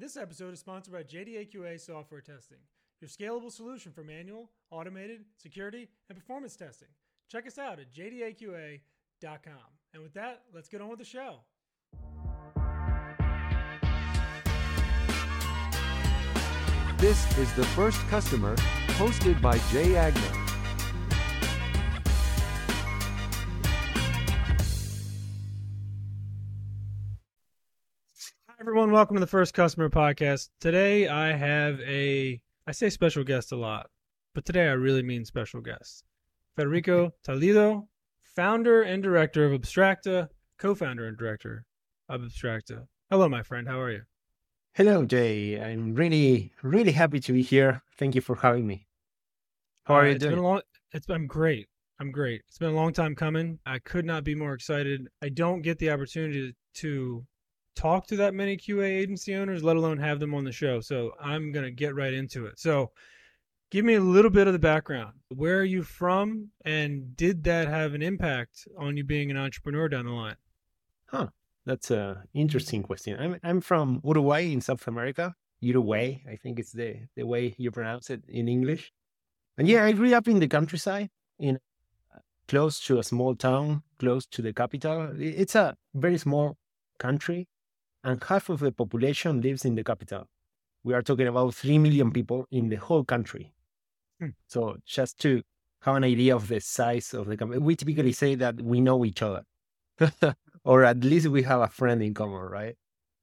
This episode is sponsored by JDAQA Software Testing, your scalable solution for manual, automated, security, and performance testing. Check us out at jdaqa.com. And with that, let's get on with the show. This is the first customer, hosted by Jay Aigner. Everyone. Welcome to the First Customer Podcast. Today, I have a, I say special guest a lot, but today I really mean special guest. Federico Toledo, founder and director of Abstracta, co founder and director of Abstracta. Hello, my friend. How are you? Hello, Jay. I'm really, really happy to be here. Thank you for having me. How are Uh, you it's doing? Been a long, it's been great. I'm great. It's been a long time coming. I could not be more excited. I don't get the opportunity to talk to that many QA agency owners, let alone have them on the show. So I'm going to get right into it. So give me a little bit of the background. Where are you from? And did that have an impact on you being an entrepreneur down the line? Huh. That's a interesting question. I'm I'm from Uruguay in South America. Uruguay, I think it's the the way you pronounce it in English. And yeah, I grew up in the countryside, in close to a small town, close to the capital. It's a very small country, and half of the population lives in the capital. We are talking about three million people in the whole country. Hmm. So just to have an idea of the size of the country, we typically say that we know each other. or at least we have a friend in common, right?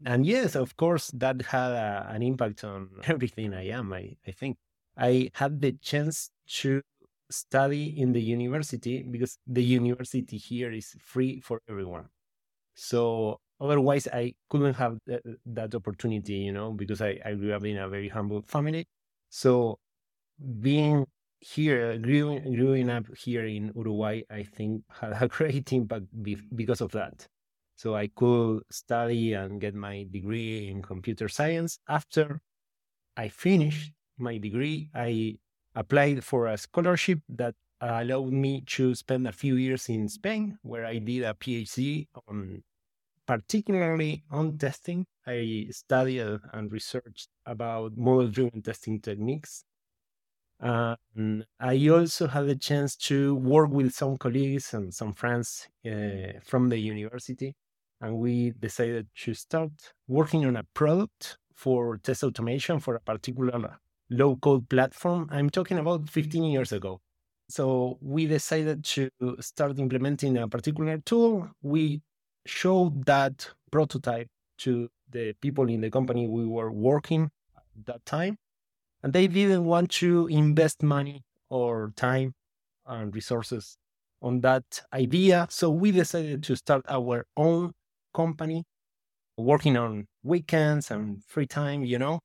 And yes, of course, that had a, an impact on everything I am. I, I think I had the chance to study in the university because the university here is free for everyone. So otherwise, I couldn't have that, uh, that opportunity, you know, because I, I grew up in a very humble family. So being here, growing, growing up here in Uruguay, I think had a great impact be- because of that. So I could study and get my degree in computer science. After I finished my degree, I applied for a scholarship that allowed me to spend a few years in Spain, where I did a PhD on particularly on testing. I studied and researched about model driven testing techniques. I also had the chance to work with some colleagues and some friends uh, from the university. And we decided to start working on a product for test automation for a particular low code platform. I'm talking about 15 years ago. So we decided to start implementing a particular tool. We showed that prototype to the people in the company we were working at that time and they didn't want to invest money or time and resources on that idea. So we decided to start our own company, working on weekends and free time, you know,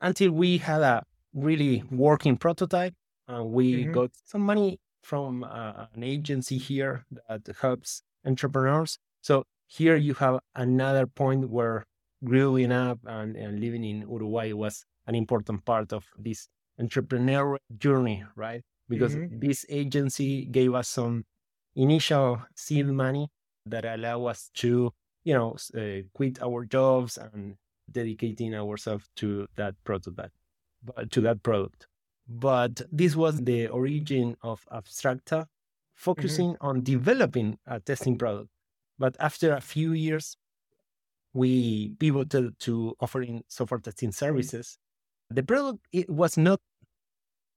until we had a really working prototype and we Mhm. got some money from uh, an agency here that helps entrepreneurs. So here you have another point where growing up and, and living in Uruguay was an important part of this entrepreneurial journey, right? Because Mhm. this agency gave us some initial seed money that allow us to, you know, uh, quit our jobs and dedicating ourselves to that prototype, but to that product. But this was the origin of Abstracta, focusing on developing a testing product. But after a few years, we pivoted to offering software testing mm-hmm. services. The product it was not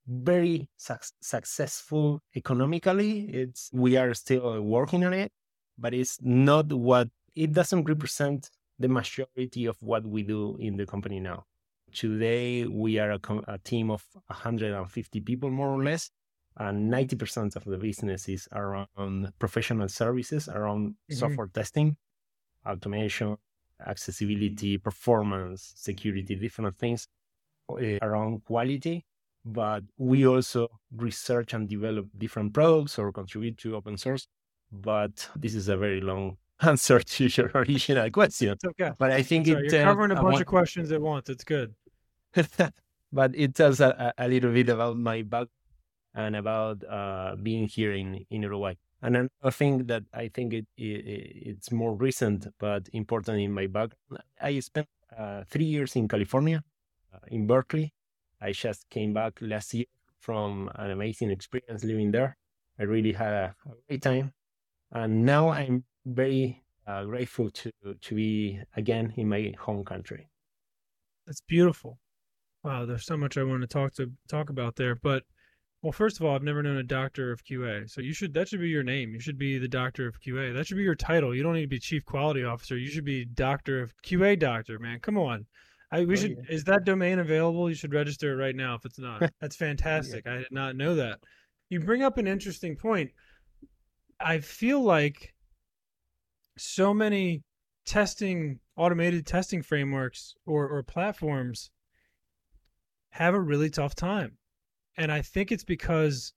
very suc successful economically. It's we are still working on it, but it's not what it doesn't represent the majority of what we do in the company now. Today we are a, com- a team of 150 people more or less, and 90% of the business is around professional services, around Mhm. software testing, automation, accessibility, performance, security, different things uh, around quality. But we also research and develop different products or contribute to open source. But this is a very long answer to your original question. It's okay. But I think Sorry, it you're uh, covering a I bunch want- of questions at once. It's good. but it tells a, a a little bit about my background and about uh, being here in, in Uruguay. And another thing that I think it, it it's more recent but important in my background, I spent uh, three years in California, uh, in Berkeley. I just came back last year from an amazing experience living there. I really had a, a great time, and now I'm very uh, grateful to to be again in my home country. That's beautiful. Wow, there's so much I want to talk to talk about there, but well, first of all, I've never known a doctor of QA, so you should that should be your name. You should be the doctor of QA. That should be your title. You don't need to be chief quality officer. You should be doctor of QA doctor, man. Come on. I, we oh, should. Yeah. Is that domain available? You should register it right now. If it's not, that's fantastic. yeah. I did not know that. You bring up an interesting point. I feel like so many testing, automated testing frameworks or or platforms have a really tough time and I think it's because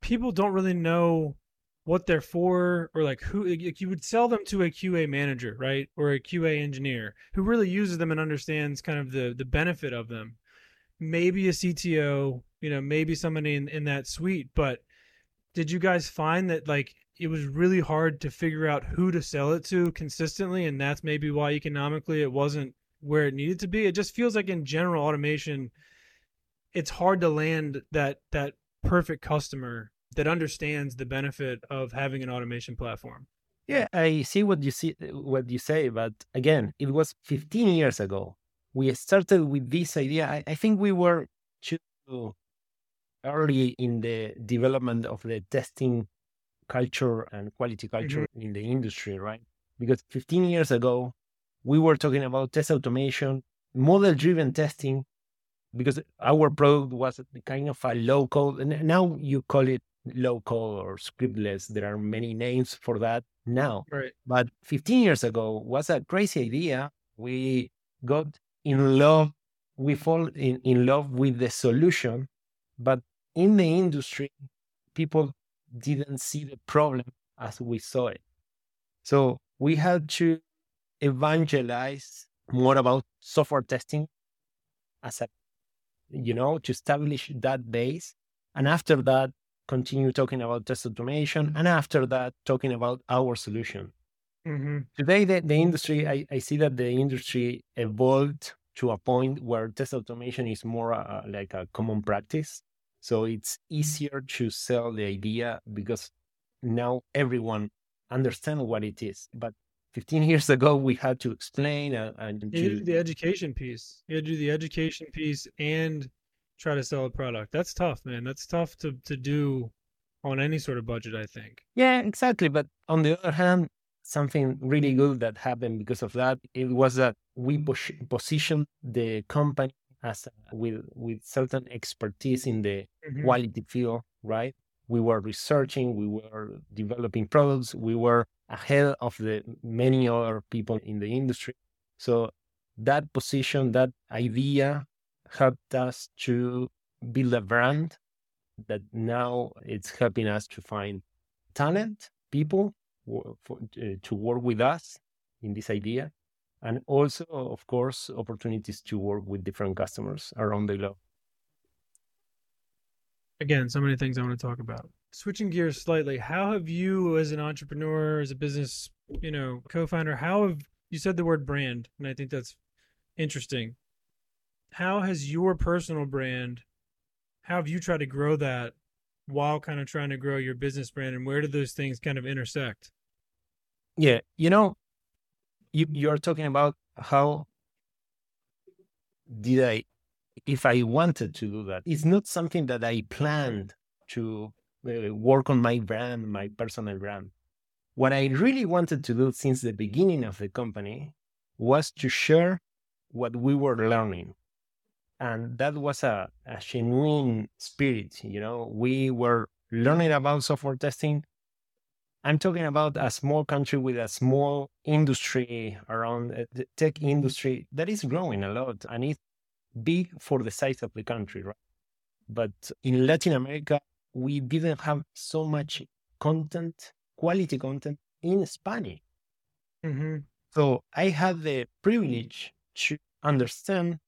people don't really know what they're for or like who like you would sell them to a QA manager, right? Or a QA engineer who really uses them and understands kind of the the benefit of them. Maybe a CTO, you know, maybe somebody in, in that suite, but did you guys find that like it was really hard to figure out who to sell it to consistently and that's maybe why economically it wasn't where it needed to be? It just feels like in general automation it's hard to land that that perfect customer that understands the benefit of having an automation platform. Yeah, I see what you see what you say, but again, it was 15 years ago. We started with this idea. I, I think we were too early in the development of the testing culture and quality culture mm-hmm. in the industry, right? Because 15 years ago, we were talking about test automation, model driven testing, because our product was kind of a low code. And now you call it low code or scriptless. There are many names for that now. Right. But 15 years ago was a crazy idea. We got in love. We fall in, in love with the solution, but in the industry, people didn't see the problem as we saw it. So we had to evangelize more about software testing as a you know, to establish that base. And after that, continue talking about test automation. And after that, talking about our solution. Mm-hmm. Today, the, the industry, I, I see that the industry evolved to a point where test automation is more uh, like a common practice. So it's easier to sell the idea because now everyone understands what it is. But 15 years ago we had to explain uh, and do the education piece. You had to do the education piece and try to sell a product. That's tough man. That's tough to to do on any sort of budget i think. Yeah exactly. But on the other hand something really good that happened because of that it was that we pos- positioned the company as a, with with certain expertise in the mm-hmm. quality field right we were researching we were developing products we were ahead of the many other people in the industry. So that position, that idea helped us to build a brand that now it's helping us to find talent, people for, uh, to work with us in this idea. And also, of course, opportunities to work with different customers around the globe. Again, so many things I want to talk about switching gears slightly, how have you, as an entrepreneur, as a business, you know, co-founder, how have you said the word brand, and I think that's interesting. How has your personal brand, how have you tried to grow that while kind of trying to grow your business brand, and where do those things kind of intersect? Yeah, you know, you you are talking about how did I, if I wanted to do that, it's not something that I planned to uh, work on my brand, my personal brand. What I really wanted to do since the beginning of the company was to share what we were learning. And that was a, a genuine spirit. You know, we were learning about software testing. I'm talking about a small country with a small industry around uh, the tech industry that is growing a lot and it's big for the size of the country, right? But in Latin America, we didn't have so much content, quality content in Spanish. Mm-hmm. So I had the privilege to understand,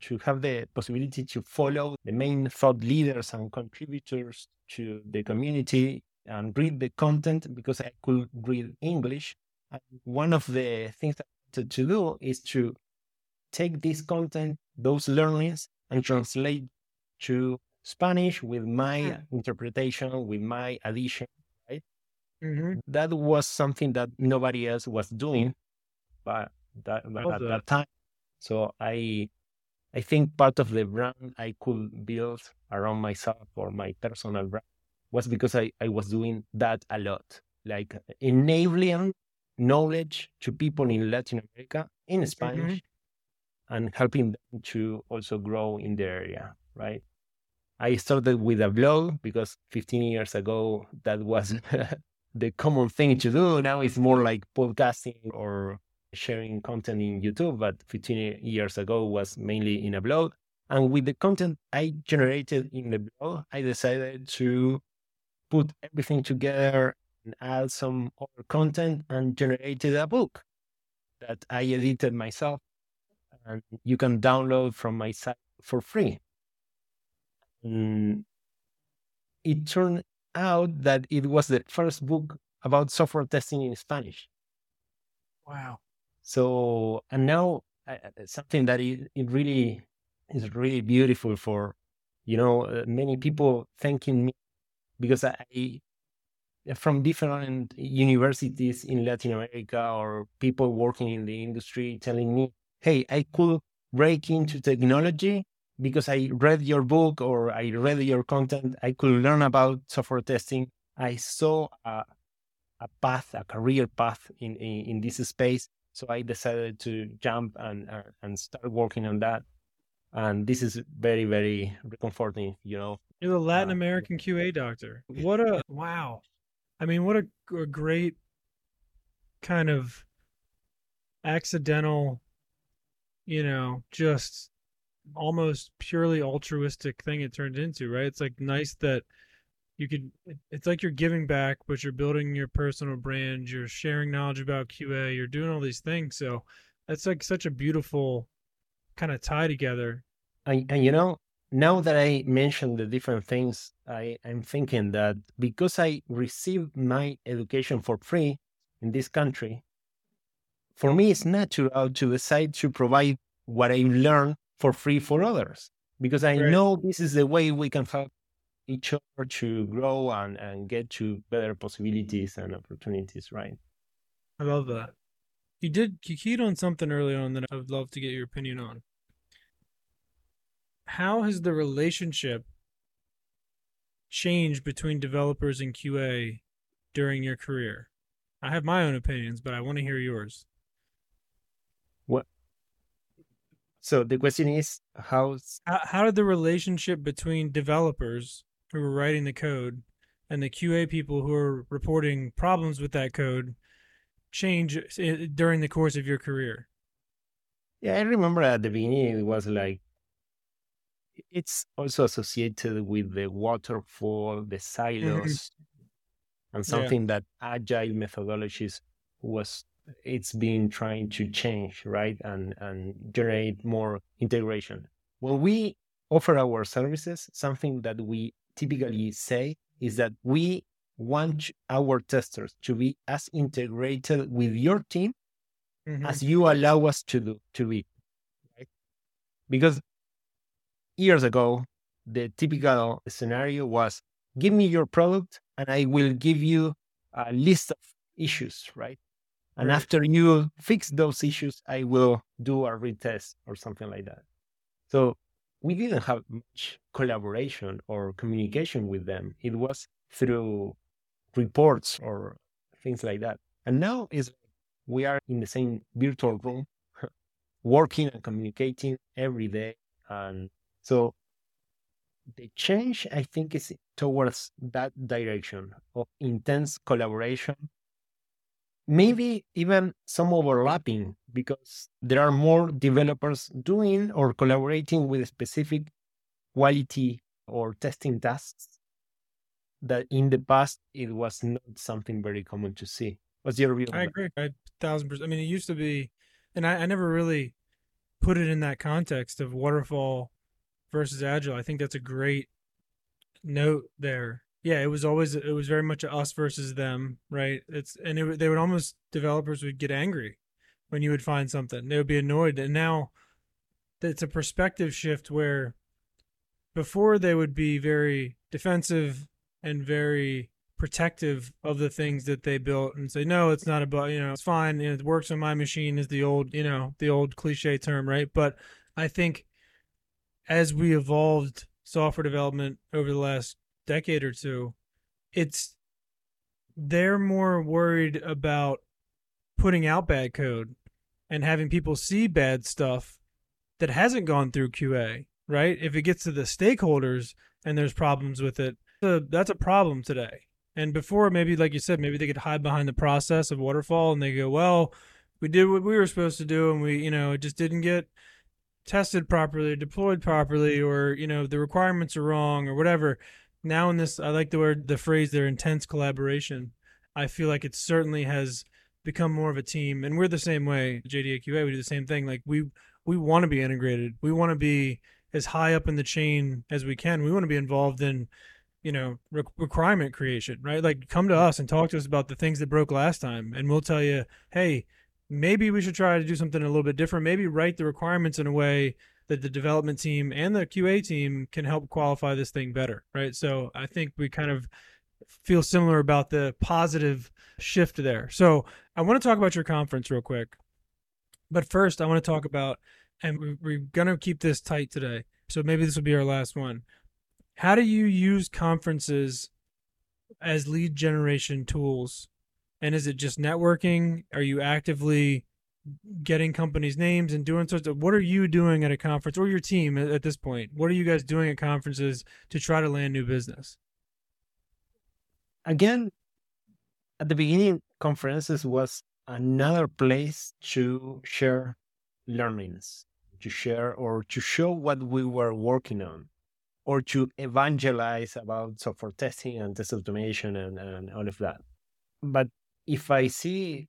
to have the possibility to follow the main thought leaders and contributors to the community and read the content because I could read English. And one of the things that I wanted to do is to take this content, those learnings, and translate to Spanish with my interpretation, with my addition. Mm-hmm. That was something that nobody else was doing, but that, but at that. that time. So I, I think part of the brand I could build around myself or my personal brand was because I, I was doing that a lot, like enabling knowledge to people in Latin America in Spanish and helping them to also grow in the area, right? I started with a blog because 15 years ago that was mm-hmm. the common thing to do. Now it's more like podcasting or sharing content in YouTube, but 15 years ago was mainly in a blog. And with the content I generated in the blog, I decided to put everything together and add some other content and generated a book that I edited myself and you can download from my site for free. Mm, it turned out that it was the first book about software testing in Spanish. Wow. So, and now uh, uh, something that it, it really is really beautiful for, you know, uh, many people thanking me because I, from different universities in Latin America or people working in the industry telling me, hey, I could break into technology because I read your book or I read your content. I could learn about software testing. I saw a, a path, a career path in, in, in this space. So I decided to jump and, uh, and start working on that. And this is very, very comforting, you know. You're the Latin Uh, American QA doctor. What a wow. I mean, what a, a great kind of accidental, you know, just almost purely altruistic thing it turned into, right? It's like nice that you could it's like you're giving back, but you're building your personal brand, you're sharing knowledge about QA, you're doing all these things. So that's like such a beautiful kind of tie together. And, and you know, now that I mentioned the different things, I, I'm thinking that because I received my education for free in this country, for me it's natural to decide to provide what I learned for free for others. Because I Right. know this is the way we can help each other to grow and, and get to better possibilities and opportunities, right? I love that. You did you keyed on something early on that I would love to get your opinion on. How has the relationship changed between developers and QA during your career? I have my own opinions, but I want to hear yours. So the question is how How, how did the relationship between developers who were writing the code and the QA people who are reporting problems with that code change uh, during the course of your career? Yeah, I remember at the beginning it was like it's also associated with the waterfall, the silos, and Yeah. something that agile methodologies was it's been trying to change, right? And and generate more integration. When we offer our services, something that we typically say is that we want our testers to be as integrated with your team Mhm. as you allow us to do to be right because years ago the typical scenario was give me your product and i will give you a list of issues right and Right. after you fix those issues i will do a retest or something like that. So we didn't have much collaboration or communication with them. It was through reports or things like that. And now is we are in the same virtual room working and communicating every day. And so the change i think is towards that direction of intense collaboration maybe even some overlapping because there are more developers doing or collaborating with specific quality or testing tasks that in the past it was not something very common to see what's your view I agree. I thousand percent. I mean, it used to be, and I, I never really put it in that context of waterfall versus agile. I think that's a great note there. Yeah, it was always it was very much us versus them, right? It's and it, they would almost developers would get angry when you would find something. They would be annoyed, and now it's a perspective shift where before they would be very defensive and very protective of the things that they built and say no it's not about you know it's fine it works on my machine is the old you know the old cliche term right but i think as we evolved software development over the last decade or two it's they're more worried about putting out bad code and having people see bad stuff that hasn't gone through QA, right? If it gets to the stakeholders and there's problems with it, that's a problem today. And before, maybe like you said, maybe they could hide behind the process of waterfall and they go, well, we did what we were supposed to do and we, you know, it just didn't get tested properly, deployed properly, or, you know, the requirements are wrong or whatever. Now in this, I like the word, the phrase their intense collaboration. I feel like it certainly has become more of a team. And we're the same way. JDAQA we do the same thing. Like we we want to be integrated. We want to be as high up in the chain as we can. We want to be involved in you know re- requirement creation right? Like come to us and talk to us about the things that broke last time and we'll tell you hey maybe we should try to do something a little bit different. Maybe write the requirements in a way that the development team and the qa team can help qualify this thing better right so i think we kind of feel similar about the positive shift there. So I want to talk about your conference real quick. But first, I want to talk about, and we're going to keep this tight today. So maybe this will be our last one. How do you use conferences as lead generation tools? And is it just networking? Are you actively getting companies' names and doing sorts of what are you doing at a conference or your team at this point? What are you guys doing at conferences to try to land new business? again, at the beginning, conferences was another place to share learnings, to share or to show what we were working on, or to evangelize about software testing and test automation and, and all of that. But if I see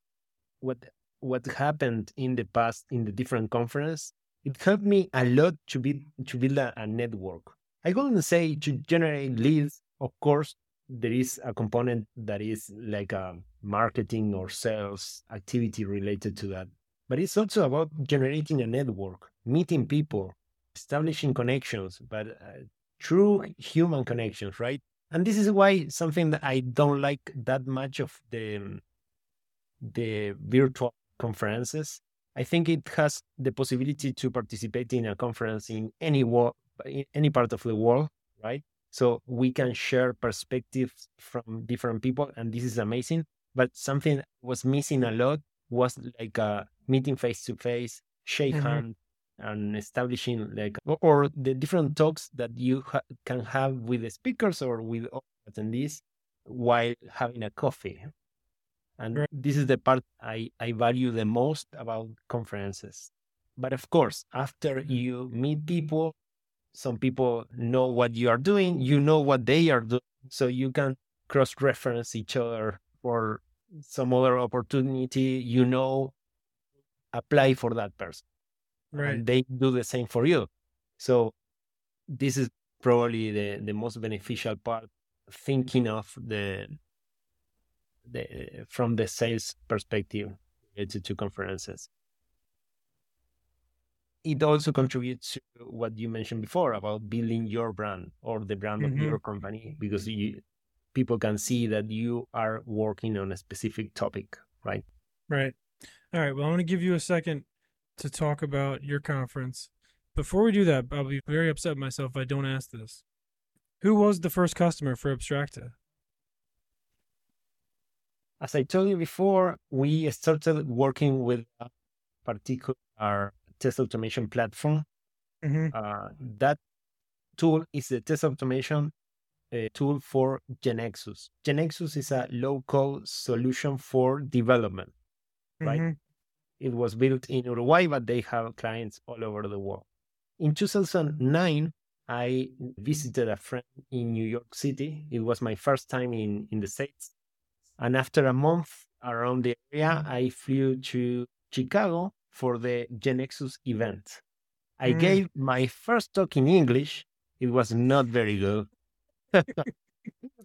what what happened in the past in the different conferences, it helped me a lot to be to build a, a network. I wouldn't say to generate leads, of course, there is a component that is like a marketing or sales activity related to that. But it's also about generating a network, meeting people, establishing connections, but uh, true human connections, right? And this is why something that I don't like that much of the the virtual conferences. I think it has the possibility to participate in a conference in any wo- in any part of the world, right? So we can share perspectives from different people, and this is amazing. But something was missing a lot was like a meeting face to face, shake mm-hmm. hand, and establishing like or the different talks that you ha- can have with the speakers or with attendees while having a coffee. And this is the part I, I value the most about conferences. But of course, after mm-hmm. you meet people, some people know what you are doing, you know what they are doing, so you can cross reference each other for some other opportunity, you know, apply for that person. Right. And they do the same for you. So this is probably the, the most beneficial part, thinking of the the from the sales perspective related to conferences it also contributes to what you mentioned before about building your brand or the brand mm-hmm. of your company because you, people can see that you are working on a specific topic, right? Right. All right. Well, I'm going to give you a second to talk about your conference. Before we do that, I'll be very upset myself if I don't ask this. Who was the first customer for Abstracta? As I told you before, we started working with a particular test automation platform. Mm-hmm. Uh, that tool is the test automation uh, tool for GeneXus. GeneXus is a low-code solution for development, right? Mm-hmm. It was built in Uruguay, but they have clients all over the world. In 2009, I visited a friend in New York City. It was my first time in, in the States. And after a month around the area, I flew to Chicago for the GeneXus event. I mm. gave my first talk in English. It was not very good.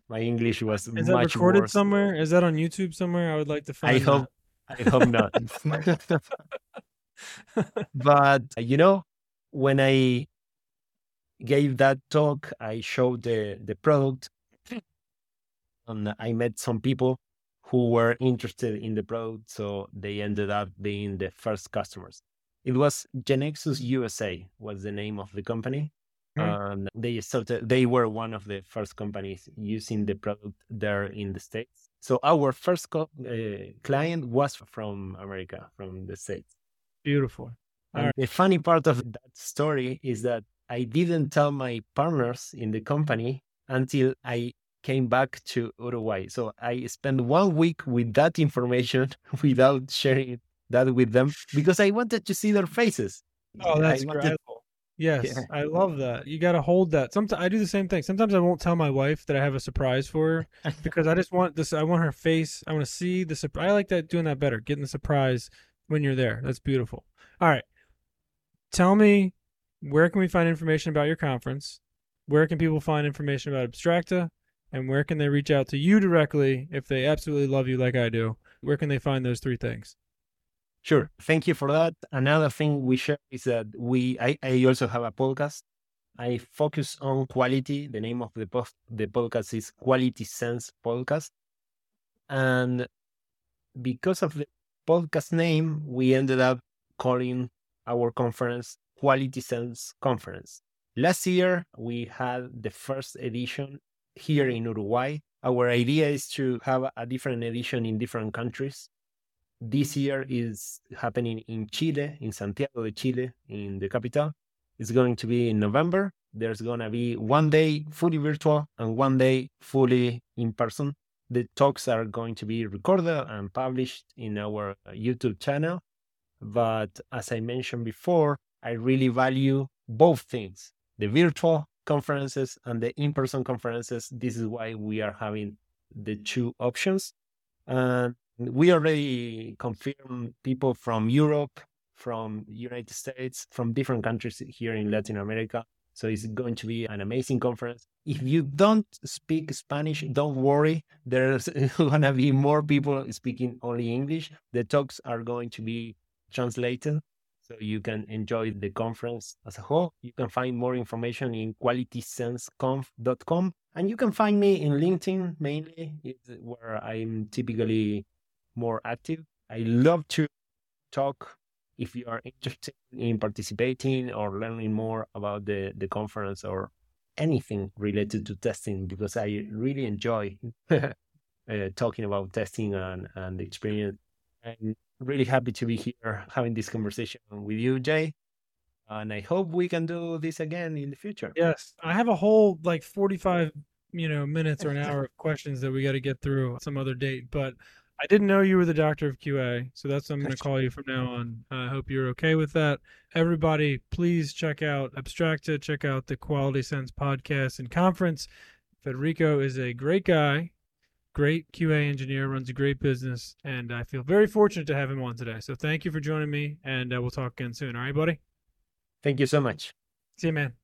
my English was Is that recorded worse. somewhere? Is that on YouTube somewhere? I would like to find. I hope. I hope not. but you know, when I gave that talk, I showed the the product, and I met some people who were interested in the product, so they ended up being the first customers. It was GeneXus USA was the name of the company. Mm. And they started, they were one of the first companies using the product there in the States. So our first co- uh, client was from America, from the States. Beautiful. And Alright. the funny part of that story is that I didn't tell my partners in the company until I came back to Uruguay. So I spent one week with that information without sharing that with them because I wanted to see their faces. Oh, that's wanted- incredible. Yes, Yeah. I love that. You got to hold that. Sometimes I do the same thing. Sometimes I won't tell my wife that I have a surprise for her because I just want this. I want her face. I want to see the surprise. I like that doing that better. Getting the surprise when you're there. That's beautiful. All right. Tell me where can we find information about your conference? Where can people find information about Abstracta? And where can they reach out to you directly if they absolutely love you like I do? Where can they find those three things? Sure. Thank you for that. Another thing we share is that we I, I also have a podcast. I focus on quality. The name of the post, the podcast is Quality Sense Podcast. And because of the podcast name, we ended up calling our conference Quality Sense Conference. Last year, we had the first edition here in Uruguay. Our idea is to have a different edition in different countries this year is happening in Chile, in Santiago de Chile, in the capital. It's going to be in November. There's going to be one day fully virtual and one day fully in person. The talks are going to be recorded and published in our YouTube channel. But as I mentioned before, I really value both things the virtual conferences and the in person conferences. This is why we are having the two options. And we already confirmed people from Europe, from United States, from different countries here in Latin America. So it's going to be an amazing conference. If you don't speak Spanish, don't worry. There's gonna be more people speaking only English. The talks are going to be translated so you can enjoy the conference as a whole. You can find more information in qualitysenseconf.com and you can find me in LinkedIn mainly, where I'm typically more active. I love to talk if you are interested in participating or learning more about the, the conference or anything related to testing because I really enjoy uh, talking about testing and, and the experience. I'm really happy to be here having this conversation with you, Jay. And I hope we can do this again in the future. Yes, I have a whole like 45, you know, minutes or an hour of questions that we got to get through some other date. But I didn't know you were the doctor of QA, so that's what I'm going to call you from now on. I hope you're okay with that. Everybody, please check out Abstracta, check out the Quality Sense podcast and conference. Federico is a great guy, great QA engineer, runs a great business, and I feel very fortunate to have him on today. So thank you for joining me, and uh, we'll talk again soon. All right, buddy? Thank you so much. See you, man.